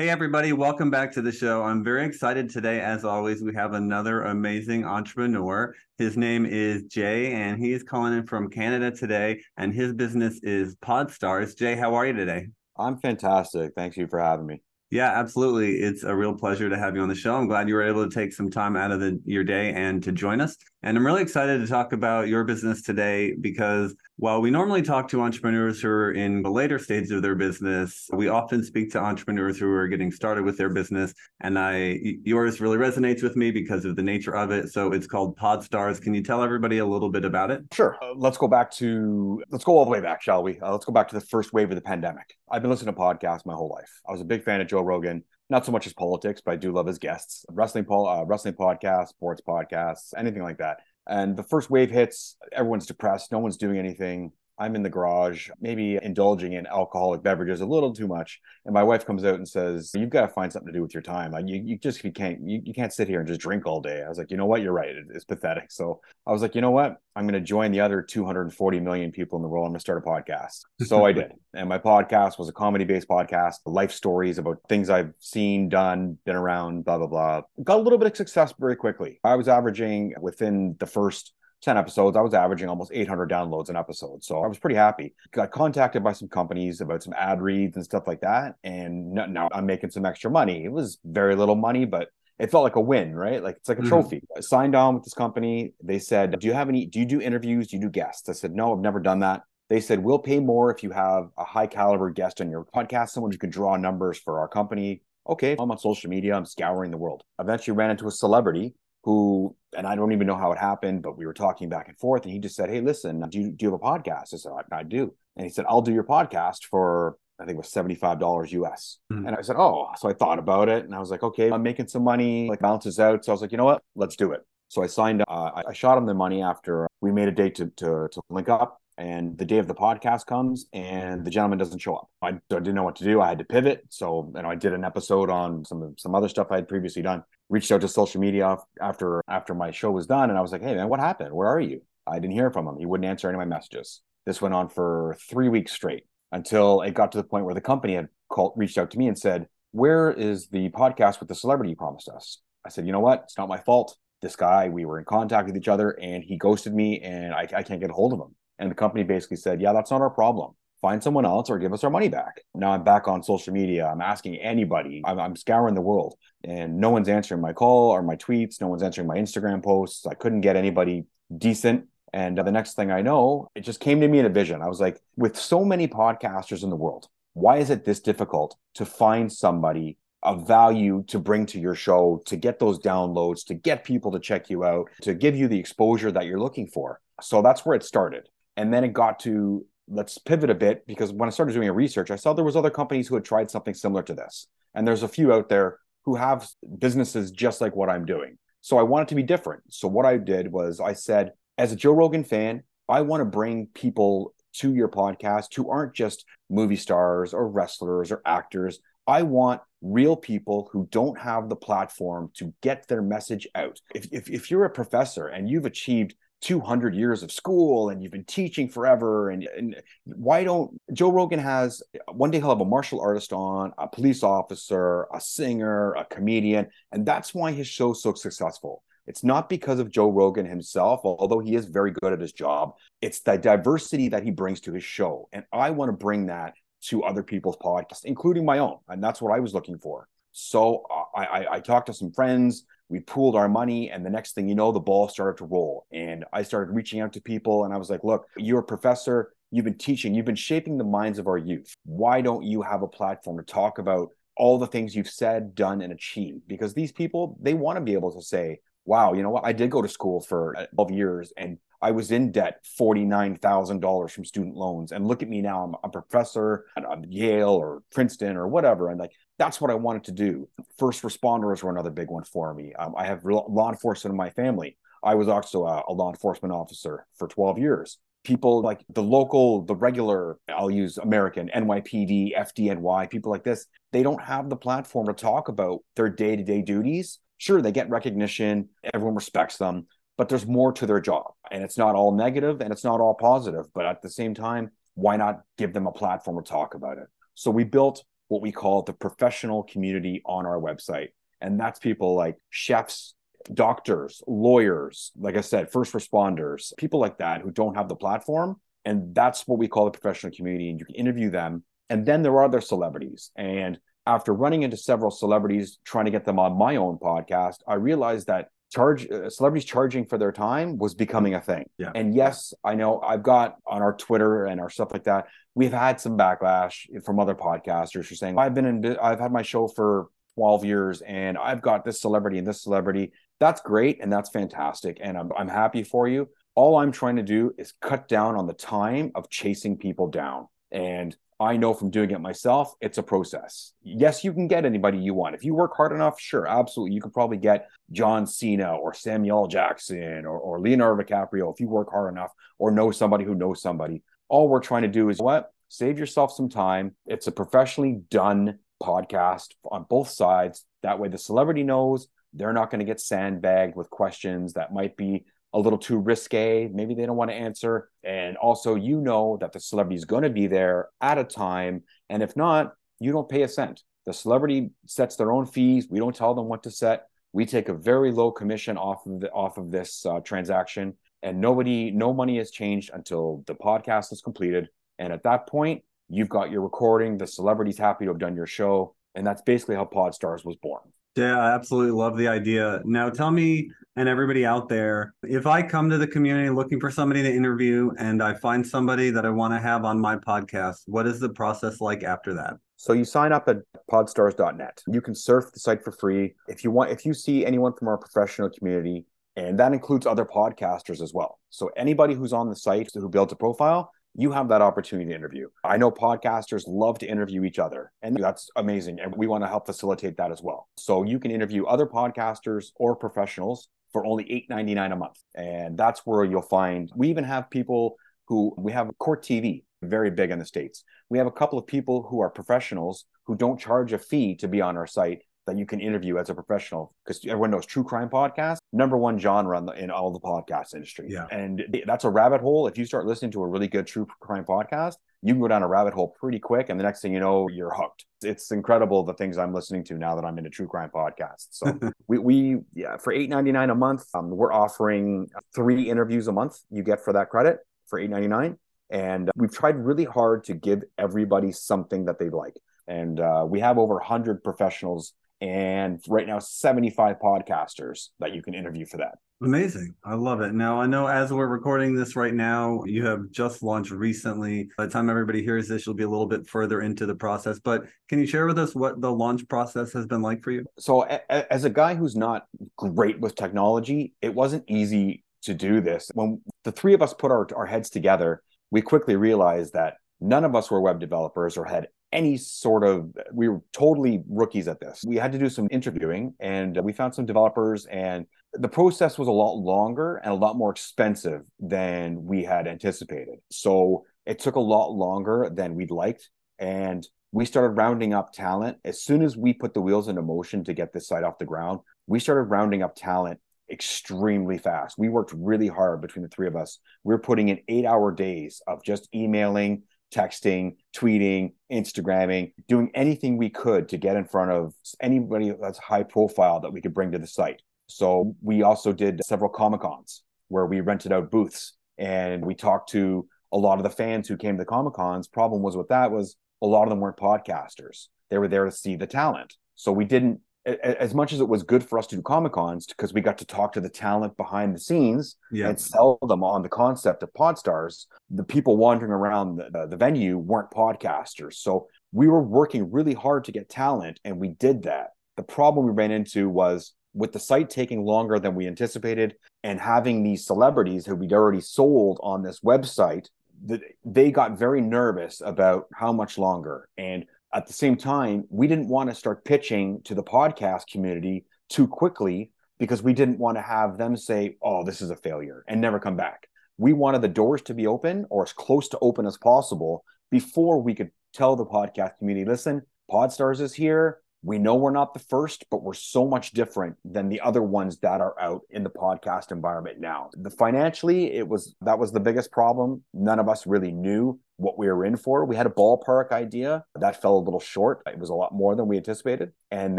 Hey, everybody, welcome back to the show. I'm very excited today. As always, we have another amazing entrepreneur. His name is Jay, and he is calling in from Canada today, and his business is Podstarz. Jay, how are you today? I'm fantastic. Thank you for having me. Yeah, absolutely. It's a real pleasure to have you on the show. I'm glad you were able to take some time out of the, your day and to join us. And I'm really excited to talk about your business today because while we normally talk to entrepreneurs who are in the later stages of their business, we often speak to entrepreneurs who are getting started with their business. And I yours really resonates with me because of the nature of it. So it's called Podstarz. Can you tell everybody a little bit about it? Sure. Uh, let's go back to let's go all the way back, shall we? Uh, let's go back to the first wave of the pandemic. I've been listening to podcasts my whole life. I was a big fan of Joe Rogan not so much as politics, but I do love his guests. Wrestling, uh, wrestling podcasts, sports podcasts, anything like that. And the first wave hits, everyone's depressed, no one's doing anything. I'm in the garage, maybe indulging in alcoholic beverages a little too much. And my wife comes out and says, You've got to find something to do with your time. Like you, you just you can't you, you can't sit here and just drink all day. I was like, you know what? You're right. It, it's pathetic. So I was like, you know what? I'm going to join the other 240 million people in the world. I'm going to start a podcast. So I did. And my podcast was a comedy based podcast, life stories about things I've seen, done, been around, blah, blah, blah. Got a little bit of success very quickly. I was averaging within the first 10 episodes, I was averaging almost 800 downloads an episode. So I was pretty happy. Got contacted by some companies about some ad reads and stuff like that. And now I'm making some extra money. It was very little money, but it felt like a win, right? Like it's like a mm-hmm. trophy. I signed on with this company. They said, Do you have any, do you do interviews? Do you do guests? I said, No, I've never done that. They said, We'll pay more if you have a high caliber guest on your podcast, someone who can draw numbers for our company. Okay, I'm on social media, I'm scouring the world. Eventually ran into a celebrity who, and I don't even know how it happened, but we were talking back and forth, and he just said, "Hey, listen, do you do you have a podcast?" I said, "I, I do," and he said, "I'll do your podcast for." I think it was $75 US. Mm-hmm. And I said, Oh, so I thought about it and I was like, okay, I'm making some money, like balances out. So I was like, you know what? Let's do it. So I signed, uh, I shot him the money after we made a date to, to, to link up and the day of the podcast comes and the gentleman doesn't show up. I, didn't know what to do. I had to pivot. So, you know, I did an episode on some some other stuff I had previously done. Reached out to social media after after my show was done, and I was like, "Hey, man, what happened? Where are you?" I didn't hear from him. He wouldn't answer any of my messages. This went on for three weeks straight until it got to the point where the company had called, reached out to me and said, "Where is the podcast with the celebrity you promised us?" I said, "You know what? It's not my fault. This guy, we were in contact with each other, and he ghosted me, and I, I can't get a hold of him." And the company basically said, yeah, that's not our problem. Find someone else or give us our money back. Now I'm back on social media. I'm asking anybody. I'm, I'm scouring the world and no one's answering my call or my tweets. No one's answering my Instagram posts. I couldn't get anybody decent. And uh, the next thing I know, it just came to me in a vision. I was like, with so many podcasters in the world, why is it this difficult to find somebody of value to bring to your show, to get those downloads, to get people to check you out, to give you the exposure that you're looking for? So that's where it started. And then it got to let's pivot a bit because when I started doing research, I saw there was other companies who had tried something similar to this. And there's a few out there who have businesses just like what I'm doing. So I wanted to be different. So what I did was I said, as a Joe Rogan fan, I want to bring people to your podcast who aren't just movie stars or wrestlers or actors. I want real people who don't have the platform to get their message out. If, if, if you're a professor and you've achieved 200 years of school and you've been teaching forever and, and why don't joe rogan has one day he'll have a martial artist on a police officer a singer a comedian and that's why his show's so successful. It's not because of joe rogan himself although he is very good at his job. It's the diversity that he brings to his show and i want to bring that to other people's podcasts including my own and that's what i was looking for. So uh, I, I, I talked to some friends we pooled our money and the next thing you know the ball started to roll. And i started reaching out to people and i was like look you're a professor. You've been teaching. You've been shaping the minds of our youth. Why don't you have a platform to talk about all the things you've said done and achieved? Because these people they want to be able to say wow you know what? I did go to school for uh, 12 years and I was in debt $49,000 from student loans. And look at me now, I'm a professor at Yale or Princeton or whatever. And like, that's what I wanted to do. First responders were another big one for me. Um, I have law enforcement in my family. I was also a, a law enforcement officer for 12 years. People like the local, the regular, I'll use American, NYPD, FDNY, people like this, they don't have the platform to talk about their day to day duties. Sure, they get recognition, everyone respects them, but there's more to their job and it's not all negative and it's not all positive but at the same time why not give them a platform to talk about it? So we built what we call the professional community on our website and that's people like chefs doctors lawyers like i said first responders people like that who don't have the platform and that's what we call the professional community and you can interview them and then there are other celebrities and after running into several celebrities trying to get them on my own podcast i realized that charge uh, celebrities charging for their time was becoming a thing. Yeah. And yes, I know I've got on our Twitter and our stuff like that, we've had some backlash from other podcasters who are saying, I've been in, I've had my show for 12 years and I've got this celebrity and this celebrity. That's great and that's fantastic. And I'm, I'm happy for you. All I'm trying to do is cut down on the time of chasing people down. And I know from doing it myself, it's a process. Yes, you can get anybody you want. If you work hard enough, sure, absolutely. You could probably get John Cena or Samuel Jackson or, or Leonardo DiCaprio if you work hard enough or know somebody who knows somebody. All we're trying to do is what? Save yourself some time. It's a professionally done podcast on both sides. That way the celebrity knows they're not going to get sandbagged with questions that might be a little too risque. Maybe they don't want to answer. And also, you know that the celebrity is going to be there at a time. And if not, you don't pay a cent. The celebrity sets their own fees. We don't tell them what to set. We take a very low commission off of the, off of this uh, transaction, and nobody, no money has changed until the podcast is completed. And at that point, you've got your recording. The celebrity's happy to have done your show, and that's basically how Podstarz was born. Yeah, I absolutely love the idea. Now, tell me and everybody out there, if I come to the community looking for somebody to interview and I find somebody that I want to have on my podcast, what is the process like after that? So you sign up at podstarz.net. You can surf the site for free. If you want if you see anyone from our professional community, and that includes other podcasters as well. So anybody who's on the site who builds a profile, you have that opportunity to interview. I know podcasters love to interview each other, and that's amazing. And we want to help facilitate that as well. So you can interview other podcasters or professionals for only $8.99 a month. And that's where you'll find we even have people who we have Court TV, very big in the States. We have a couple of people who are professionals who don't charge a fee to be on our site that you can interview as a professional because everyone knows true crime podcast number one genre in, the, in, all the podcast industry. Yeah. And that's a rabbit hole. If you start listening to a really good true crime podcast you can go down a rabbit hole pretty quick and the next thing you know you're hooked. It's incredible the things i'm listening to now that i'm into true crime podcasts. So we, we yeah for 8.99 a month um, we're offering three interviews a month you get for that credit for 8.99 and we've tried really hard to give everybody something that they like. And uh, we have over 100 professionals and right now 75 podcasters that you can interview for that. Amazing. I love it. Now, I know as we're recording this right now, you have just launched recently. By the time everybody hears this, you'll be a little bit further into the process. But can you share with us what the launch process has been like for you? So, a- as a guy who's not great with technology, it wasn't easy to do this. When the three of us put our, our heads together, we quickly realized that none of us were web developers or had any sort of we were totally rookies at this. We had to do some interviewing and we found some developers and the process was a lot longer and a lot more expensive than we had anticipated. So it took a lot longer than we'd liked and we started rounding up talent. As soon as we put the wheels into motion to get this site off the ground we started rounding up talent extremely fast. We worked really hard between the three of us. We we're putting in eight hour days of just emailing texting, tweeting, Instagramming, doing anything we could to get in front of anybody that's high profile that we could bring to the site. So we also did several Comic Cons where we rented out booths and we talked to a lot of the fans who came to the Comic Cons. Problem was with that was a lot of them weren't podcasters. They were there to see the talent. So we didn't as much as it was good for us to do comic cons because we got to talk to the talent behind the scenes Yeah. and sell them on the concept of podstarz the people wandering around the, the, the venue weren't podcasters. So we were working really hard to get talent and we did that. The problem we ran into was with the site taking longer than we anticipated and having these celebrities who we'd already sold on this website that they got very nervous about how much longer. And at the same time we didn't want to start pitching to the podcast community too quickly because we didn't want to have them say oh this is a failure and never come back. We wanted the doors to be open or as close to open as possible before we could tell the podcast community listen podstarz is here. We know we're not the first but we're so much different than the other ones that are out in the podcast environment now. The financially it was that was the biggest problem. None of us really knew what we were in for we had a ballpark idea that fell a little short it was a lot more than we anticipated and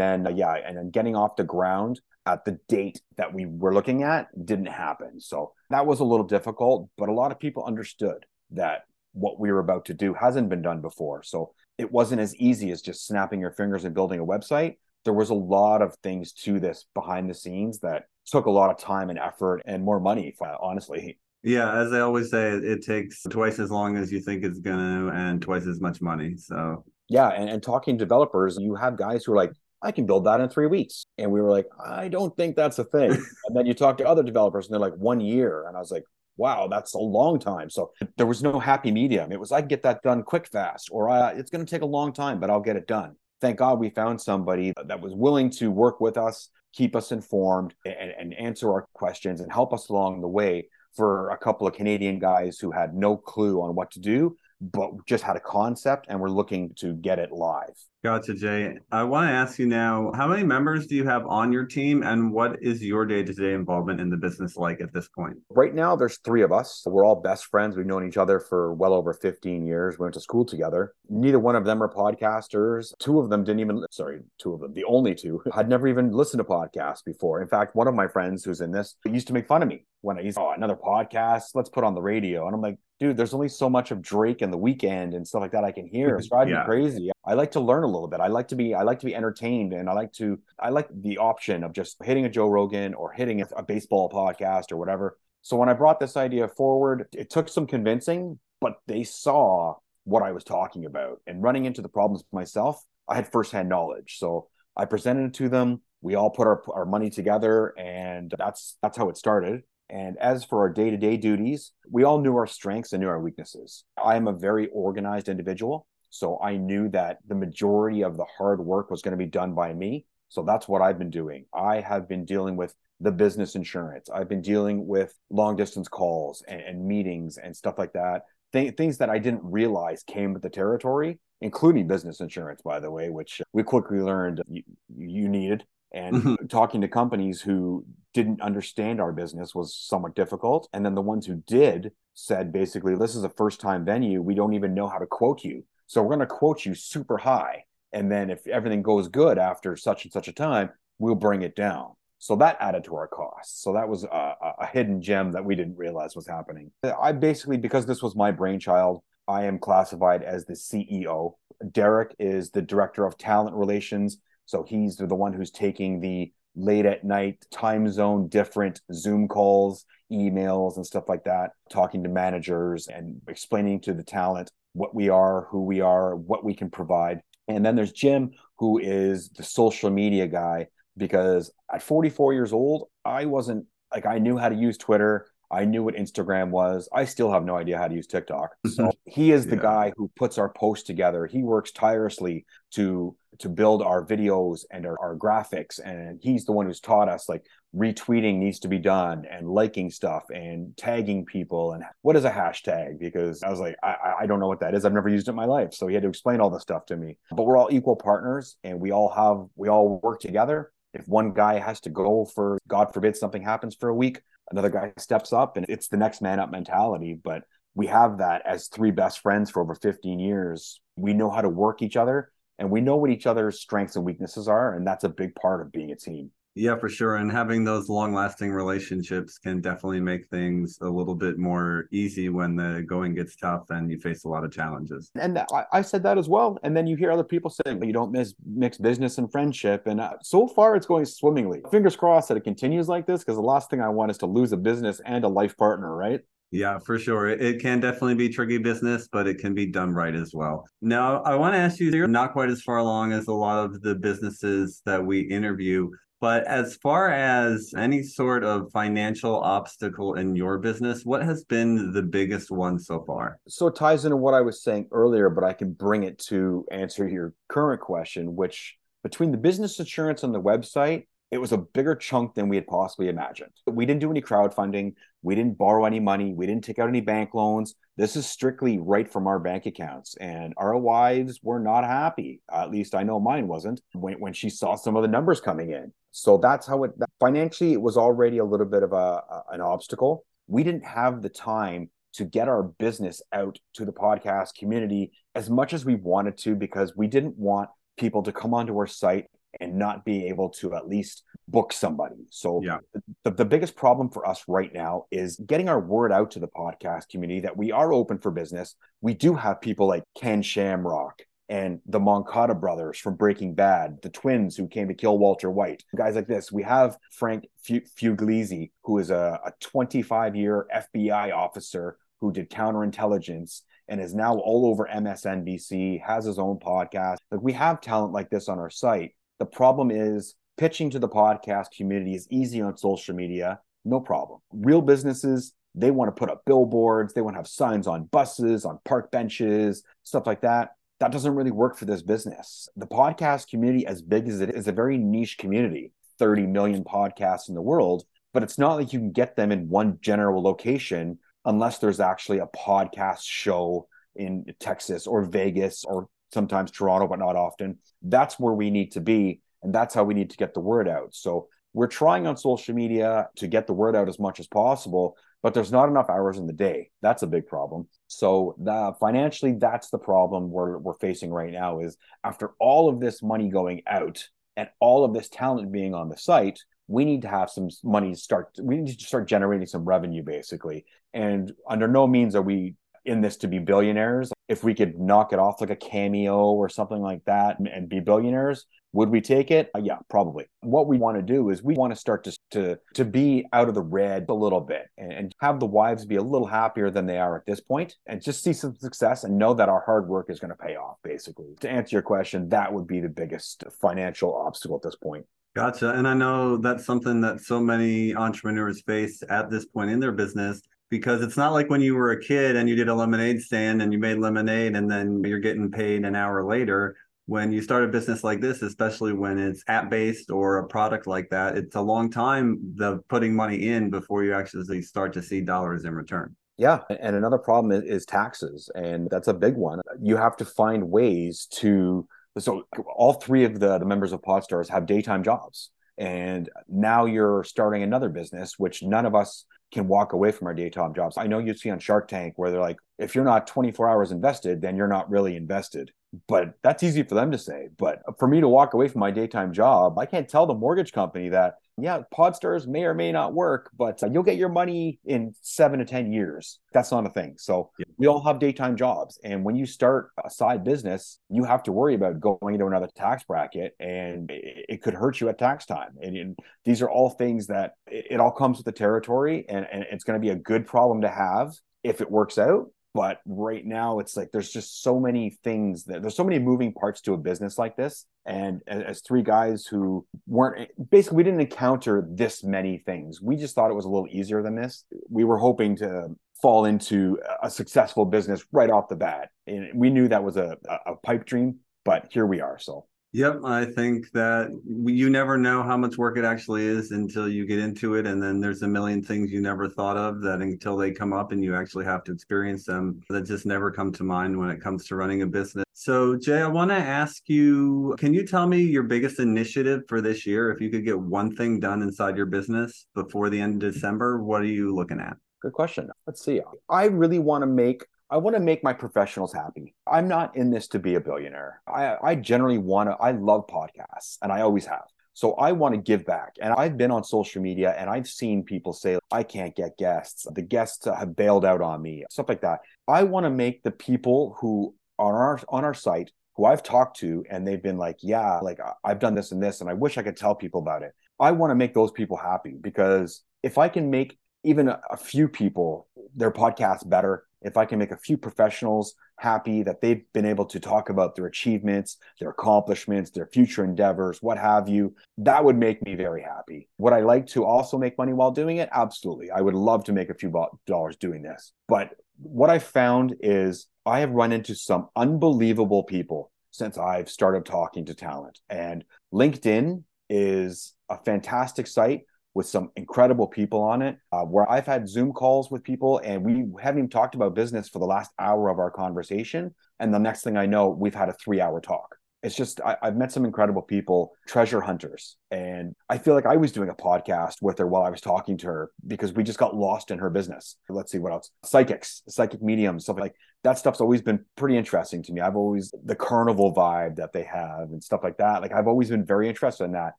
then uh, yeah and then getting off the ground at the date that we were looking at didn't happen so that was a little difficult but a lot of people understood that what we were about to do hasn't been done before so it wasn't as easy as just snapping your fingers and building a website. There was a lot of things to this behind the scenes that took a lot of time and effort and more money, honestly. Yeah, as I always say, it takes twice as long as you think it's going to and twice as much money. So, yeah. And, and talking to developers, you have guys who are like, I can build that in three weeks. And we were like, I don't think that's a thing. and then you talk to other developers and they're like, one year. And I was like, wow, that's a long time. So there was no happy medium. It was, I can get that done quick, fast, or uh, it's going to take a long time, but I'll get it done. Thank God we found somebody that was willing to work with us, keep us informed, and, and answer our questions and help us along the way for a couple of Canadian guys who had no clue on what to do, but just had a concept and were looking to get it live. Gotcha, Jay. I want to ask you now how many members do you have on your team, and what is your day to day involvement in the business like at this point? Right now, there's three of us. We're all best friends. We've known each other for well over 15 years. We went to school together. Neither one of them are podcasters. Two of them didn't even, sorry, two of them, the only two, had never even listened to podcasts before. In fact, one of my friends who's in this used to make fun of me when I used, oh, another podcast, let's put on the radio. And I'm like, dude, there's only so much of Drake and the Weeknd and stuff like that I can hear. It's driving yeah. me crazy. I like to learn a little bit. I like to be I like to be entertained and I like to I like the option of just hitting a Joe Rogan or hitting a, baseball podcast or whatever. So when I brought this idea forward, it took some convincing, but they saw what I was talking about and running into the problems myself. I had firsthand knowledge. So I presented it to them. We all put our, our money together and that's that's how it started. And as for our day to day duties, we all knew our strengths and knew our weaknesses. I am a very organized individual. So I knew that the majority of the hard work was going to be done by me. So that's what I've been doing. I have been dealing with the business insurance. I've been dealing with long distance calls and, and meetings and stuff like that. Th- things that I didn't realize came with the territory, including business insurance, by the way, which we quickly learned you, you needed. And mm-hmm. talking to companies who didn't understand our business was somewhat difficult. And then the ones who did said basically, this is a first time venue. We don't even know how to quote you. So we're going to quote you super high. And then if everything goes good after such and such a time, we'll bring it down. So that added to our costs. So that was a, a hidden gem that we didn't realize was happening. I basically, because this was my brainchild, I am classified as the CEO. Derek is the director of talent relations. So he's the one who's taking the late at night time zone different Zoom calls, emails, and stuff like that, talking to managers and explaining to the talent what we are, who we are, what we can provide. And then there's Jim, who is the social media guy, because at 44 years old, I wasn't like I knew how to use Twitter. I knew what Instagram was. I still have no idea how to use TikTok. So he is the yeah. guy who puts our posts together. He works tirelessly to to build our videos and our, our graphics. And he's the one who's taught us like retweeting needs to be done and liking stuff and tagging people and what is a hashtag because i was like I, I don't know what that is i've never used it in my life so he had to explain all this stuff to me but we're all equal partners and we all have we all work together if one guy has to go for god forbid something happens for a week another guy steps up and it's the next man up mentality. But we have that as three best friends for over 15 years. We know how to work each other and we know what each other's strengths and weaknesses are. And that's a big part of being a team Yeah, for sure. And having those long lasting relationships can definitely make things a little bit more easy when the going gets tough and you face a lot of challenges. And I, I said that as well. And then you hear other people saying, but you don't miss, mix business and friendship. And uh, so far, it's going swimmingly. Fingers crossed that it continues like this because the last thing I want is to lose a business and a life partner, right? Yeah, for sure. It can definitely be tricky business, but it can be done right as well. Now, I want to ask you, you're not quite as far along as a lot of the businesses that we interview. But as far as any sort of financial obstacle in your business, what has been the biggest one so far? So it ties into what I was saying earlier, but I can bring it to answer your current question, which between the business insurance on the website, it was a bigger chunk than we had possibly imagined. We didn't do any crowdfunding. We didn't borrow any money. We didn't take out any bank loans. This is strictly right from our bank accounts. And our wives were not happy. At least I know mine wasn't when, when she saw some of the numbers coming in. So that's how it financially, it was already a little bit of a, a an obstacle. We didn't have the time to get our business out to the podcast community as much as we wanted to because we didn't want people to come onto our site and not be able to at least book somebody. So yeah. the, the biggest problem for us right now is getting our word out to the podcast community that we are open for business. We do have people like Ken Shamrock and the Moncada brothers from Breaking Bad, the twins who came to kill Walter White, guys like this. We have Frank Figliuzzi, who is a, a 25 year FBI officer who did counterintelligence and is now all over MSNBC, has his own podcast. Like we have talent like this on our site. The problem is pitching to the podcast community is easy on social media, no problem. Real businesses, they want to put up billboards, they want to have signs on buses, on park benches, stuff like that. That doesn't really work for this business. The podcast community, as big as it is, a very niche community 30 million podcasts in the world, but it's not like you can get them in one general location unless there's actually a podcast show in Texas or Vegas or sometimes Toronto, but not often. That's where we need to be. And that's how we need to get the word out. So we're trying on social media to get the word out as much as possible, but there's not enough hours in the day. That's a big problem. So the, financially, that's the problem we're, we're facing right now is after all of this money going out and all of this talent being on the site, we need to have some money to start we need to start generating some revenue basically and under no means are we in this to be billionaires. If we could knock it off like a cameo or something like that and, and be billionaires, would we take it? Uh, yeah, probably. What we want to do is we want to start to to to be out of the red a little bit and, and have the wives be a little happier than they are at this point and just see some success and know that our hard work is going to pay off basically. To answer your question, that would be the biggest financial obstacle at this point. Gotcha. And I know that's something that so many entrepreneurs face at this point in their business because it's not like when you were a kid and you did a lemonade stand and you made lemonade and then you're getting paid an hour later. When you start a business like this especially when it's app based or a product like that it's a long time the putting money in before you actually start to see dollars in return. Yeah and another problem is, taxes and that's a big one. You have to find ways to so all three of the, the members of podstarz have daytime jobs and now you're starting another business which none of us can walk away from our daytime jobs. I know you see on Shark Tank where they're like, if you're not 24 hours invested, then you're not really invested. But that's easy for them to say. But for me to walk away from my daytime job, I can't tell the mortgage company that yeah, Podstarz may or may not work, but you'll get your money in seven to 10 years. That's not a thing. So yeah. we all have daytime jobs. And when you start a side business, you have to worry about going into another tax bracket and it, it could hurt you at tax time. And, and these are all things that it, it all comes with the territory and, and it's going to be a good problem to have if it works out but right now it's like there's just so many things that there's so many moving parts to a business like this. And as, three guys who weren't eh, basically we didn't encounter this many things. We just thought it was a little easier than this. We were hoping to fall into a successful business right off the bat. And we knew that was a, a pipe dream but here we are. So Yep, I think that you never know how much work it actually is until you get into it, and then there's a million things you never thought of that until they come up and you actually have to experience them that just never come to mind when it comes to running a business. So, Jay, I want to ask you: Can you tell me your biggest initiative for this year? If you could get one thing done inside your business before the end of December, what are you looking at? Good question. Let's see. I really want to make I want to make my professionals happy. I'm not in this to be a billionaire. I, I generally want to, I love podcasts and I always have. So I want to give back. And I've been on social media and I've seen people say, I can't get guests. The guests have bailed out on me, stuff like that. I want to make the people who are on our, on our site who I've talked to and they've been like, yeah, like I've done this and this, and I wish I could tell people about it. I want to make those people happy because if I can make even a, a few people their podcasts better, if I can make a few professionals happy that they've been able to talk about their achievements, their accomplishments, their future endeavors, what have you, that would make me very happy. Would I like to also make money while doing it? Absolutely. I would love to make a few dollars doing this. But what I found is I have run into some unbelievable people since I've started talking to talent. And LinkedIn is a fantastic site with some incredible people on it uh, where I've had Zoom calls with people and we haven't even talked about business for the last hour of our conversation. And the next thing I know, we've had a three hour talk. It's just, I, have met some incredible people, treasure hunters. And I feel like I was doing a podcast with her while I was talking to her because we just got lost in her business. Let's see what else. Psychics, psychic mediums, stuff like that stuff's always been pretty interesting to me. I've always, the carnival vibe that they have and stuff like that. Like I've always been very interested in that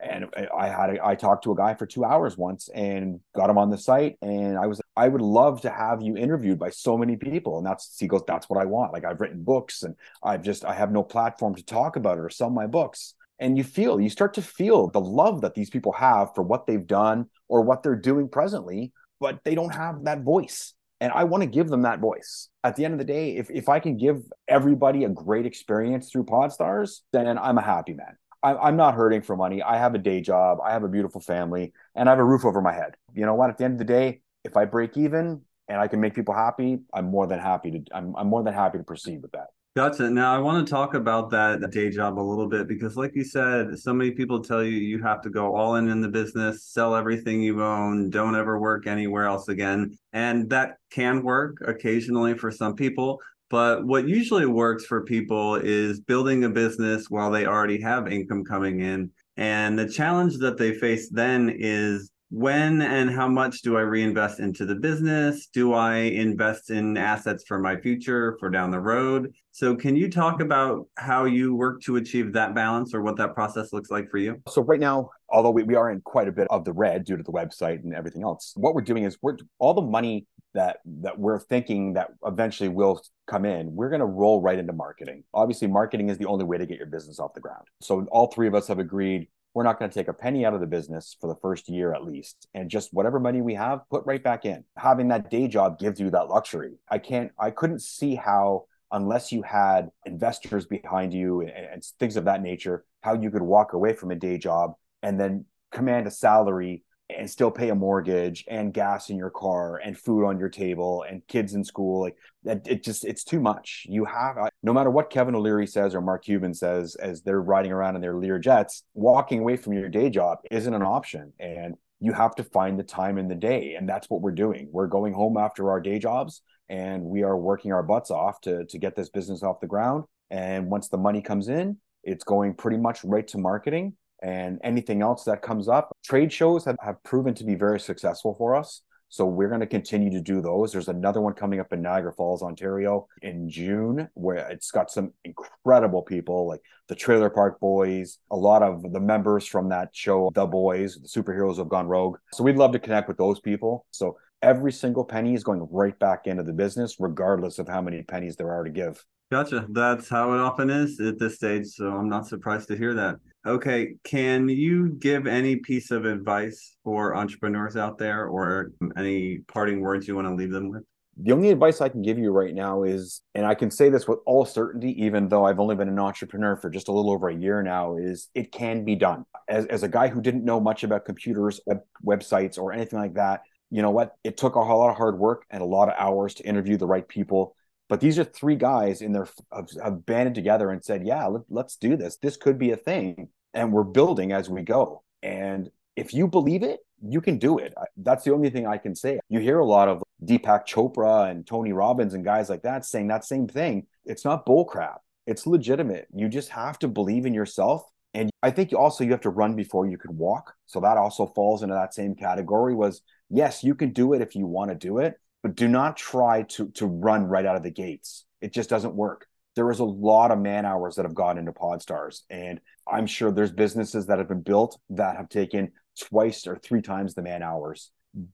and I had a, I talked to a guy for two hours once and got him on the site. And I was I would love to have you interviewed by so many people. And that's he goes that's what I want. Like I've written books and I've just I have no platform to talk about it or sell my books. And you feel you start to feel the love that these people have for what they've done or what they're doing presently but they don't have that voice. And I want to give them that voice. At the end of the day, if, if I can give everybody a great experience through Podstarz, then I'm a happy man. I'm not hurting for money. I have a day job. I have a beautiful family and I have a roof over my head. You know what? At the end of the day, if I break even and I can make people happy, I'm more than happy to, I'm, I'm more than happy to proceed with that. Gotcha. Now I want to talk about that day job a little bit because, like you said, so many people tell you you have to go all in in the business, sell everything you own, don't ever work anywhere else again, and that can work occasionally for some people. But what usually works for people is building a business while they already have income coming in. And the challenge that they face then is when and how much do I reinvest into the business? Do I invest in assets for my future for down the road? So, can you talk about how you work to achieve that balance or what that process looks like for you? So, right now, although we, we are in quite a bit of the red due to the website and everything else, what we're doing is we're all the money that that we're thinking that eventually will come in we're going to roll right into marketing. Obviously marketing is the only way to get your business off the ground. So all three of us have agreed we're not going to take a penny out of the business for the first year at least. And just whatever money we have put right back in. Having that day job gives you that luxury. I can't i couldn't see how unless you had investors behind you and, and things of that nature how you could walk away from a day job and then command a salary and still pay a mortgage and gas in your car and food on your table and kids in school like that it just it's too much. You have uh, no matter what kevin o'leary says or mark cuban says as they're riding around in their lear jets walking away from your day job isn't an option and you have to find the time in the day and that's what we're doing. We're going home after our day jobs and we are working our butts off to to get this business off the ground and once the money comes in it's going pretty much right to marketing and anything else that comes up. Trade shows have, have proven to be very successful for us. So we're going to continue to do those. There's another one coming up in Niagara Falls, Ontario in June, where it's got some incredible people like the Trailer Park Boys, a lot of the members from that show, The Boys, the superheroes have gone rogue. So we'd love to connect with those people. So every single penny is going right back into the business, regardless of how many pennies there are to give. Gotcha. That's how it often is at this stage. So I'm not surprised to hear that. Okay. Can you give any piece of advice for entrepreneurs out there or any parting words you want to leave them with? The only advice I can give you right now is, and I can say this with all certainty, even though I've only been an entrepreneur for just a little over a year now, is it can be done. As, as a guy who didn't know much about computers, web, websites, or anything like that, you know what? It took a whole lot of hard work and a lot of hours to interview the right people but these are three guys in their have, have banded together and said, "Yeah, let, let's do this. This could be a thing." And we're building as we go. And if you believe it, you can do it. That's the only thing I can say. You hear a lot of Deepak Chopra and Tony Robbins and guys like that saying that same thing. It's not bullcrap. It's legitimate. You just have to believe in yourself. And I think also you have to run before you can walk. So that also falls into that same category was yes, you can do it if you want to do it, but do not try to to run right out of the gates. It just doesn't work. there is a lot of man hours that have gone into Podstarz. And I'm sure there's businesses that have been built that have taken twice or three times the man hours.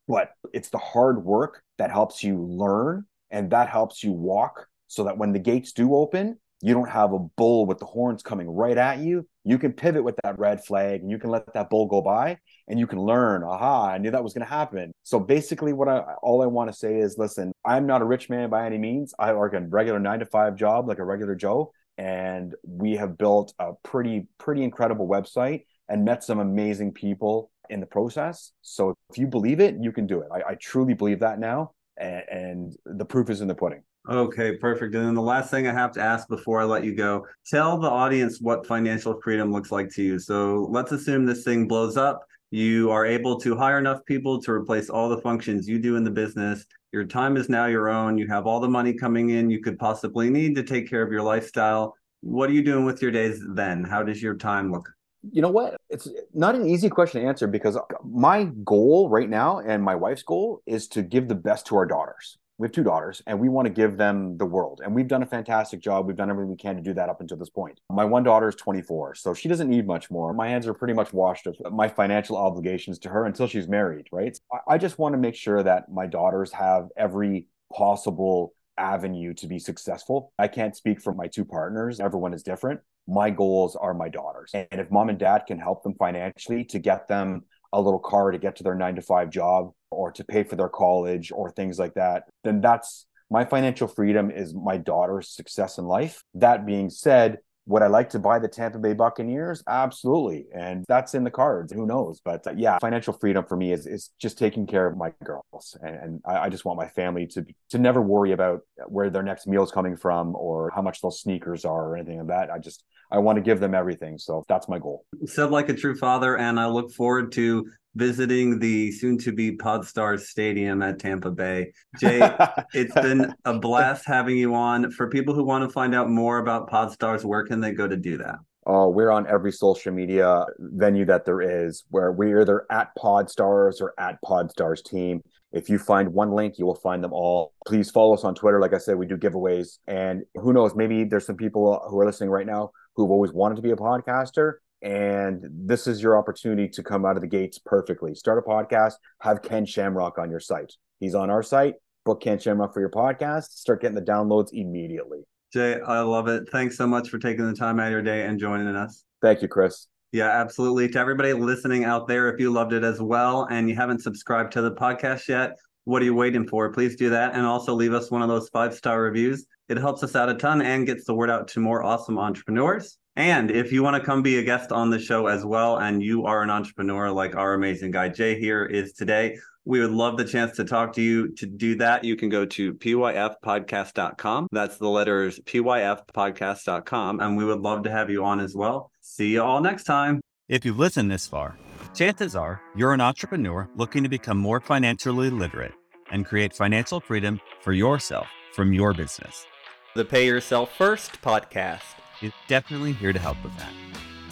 But it's the hard work that helps you learn and that helps you walk so that when the gates do open, you don't have a bull with the horns coming right at you. You can pivot with that red flag and you can let that bull go by and you can learn, aha, I knew that was going to happen. So basically what I all I want to say is listen, I'm not a rich man by any means. I work a regular 9 to 5 job like a regular Joe and we have built a pretty pretty incredible website and met some amazing people in the process. So if you believe it, you can do it. I, I truly believe that now and, and the proof is in the pudding. Okay, perfect. And then the last thing I have to ask before I let you go, tell the audience what financial freedom looks like to you. So let's assume this thing blows up. You are able to hire enough people to replace all the functions you do in the business. Your time is now your own. You have all the money coming in you could possibly need to take care of your lifestyle. What are you doing with your days then? How does your time look? you know what it's not an easy question to answer because my goal right now and my wife's goal is to give the best to our daughters we have two daughters and we want to give them the world. And we've done a fantastic job. We've done everything we can to do that up until this point. My one daughter is 24 so she doesn't need much more. My hands are pretty much washed of my financial obligations to her until she's married right? I just want to make sure that my daughters have every possible avenue to be successful. I can't speak for my two partners. Everyone is different. My goals are my daughters. And if mom and dad can help them financially to get them a little car to get to their nine to five job or to pay for their college or things like that, then that's my financial freedom is my daughter's success in life. That being said, would I like to buy the Tampa Bay Buccaneers? Absolutely. And that's in the cards. Who knows? But uh, yeah, financial freedom for me is, is just taking care of my girls. And, and I, I, just want my family to to never worry about where their next meal is coming from or how much those sneakers are or anything like that. I just I want to give them everything. So that's my goal. Said like a true father. And I look forward to visiting the soon to be Podstarz Stadium at Tampa Bay. Jay, it's been a blast having you on. For people who want to find out more about Podstarz, where can they go to do that? Oh, we're on every social media venue that there is where we're either at Podstarz or at Podstarz team. If you find one link, you will find them all. Please follow us on Twitter. Like I said, we do giveaways. And who knows, maybe there's some people who are listening right now who've always wanted to be a podcaster and this is your opportunity to come out of the gates perfectly. Start a podcast, have Ken Shamrock on your site. He's on our site. Book Ken Shamrock for your podcast. Start getting the downloads immediately. Jay, I love it. Thanks so much for taking the time out of your day and joining us. Thank you, Chris. Yeah, absolutely. To everybody listening out there, if you loved it as well and you haven't subscribed to the podcast yet, what are you waiting for? Please do that. And also leave us one of those five star reviews. It helps us out a ton and gets the word out to more awesome entrepreneurs. And if you want to come be a guest on the show as well, and you are an entrepreneur like our amazing guy Jay here is today, we would love the chance to talk to you. To do that, you can go to pyfpodcast.com. That's the letters pyfpodcast.com. And we would love to have you on as well. See you all next time. If you've listened this far, chances are you're an entrepreneur looking to become more financially literate and create financial freedom for yourself from your business. The Pay Yourself First podcast is definitely here to help with that.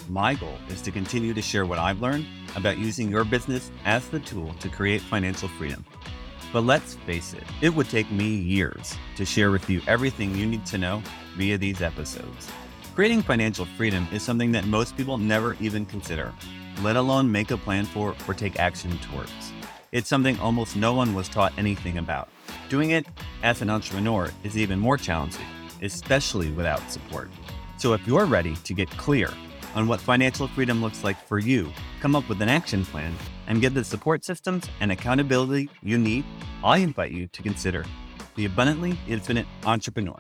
My goal is to continue to share what I've learned about using your business as the tool to create financial freedom. But let's face it, it would take me years to share with you everything you need to know via these episodes. Creating financial freedom is something that most people never even consider, let alone make a plan for or take action towards. It's something almost no one was taught anything about. Doing it as an entrepreneur is even more challenging, especially without support. So if you're ready to get clear on what financial freedom looks like for you, come up with an action plan, and get the support systems and accountability you need, I invite you to consider the Abundantly Infinite Entrepreneur.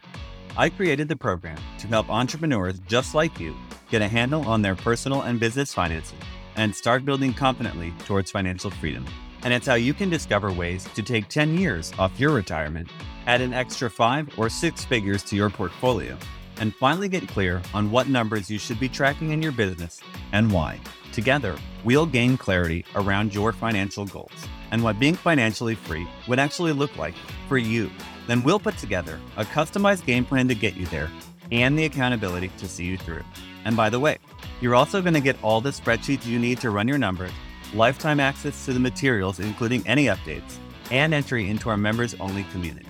I created the program to help entrepreneurs just like you get a handle on their personal and business finances and start building confidently towards financial freedom. And it's how you can discover ways to take 10 years off your retirement, add an extra five or six figures to your portfolio, and finally get clear on what numbers you should be tracking in your business and why. Together, we'll gain clarity around your financial goals and what being financially free would actually look like for you. Then we'll put together a customized game plan to get you there and the accountability to see you through. And by the way, you're also going to get all the spreadsheets you need to run your numbers, lifetime access to the materials, including any updates, and entry into our members only community.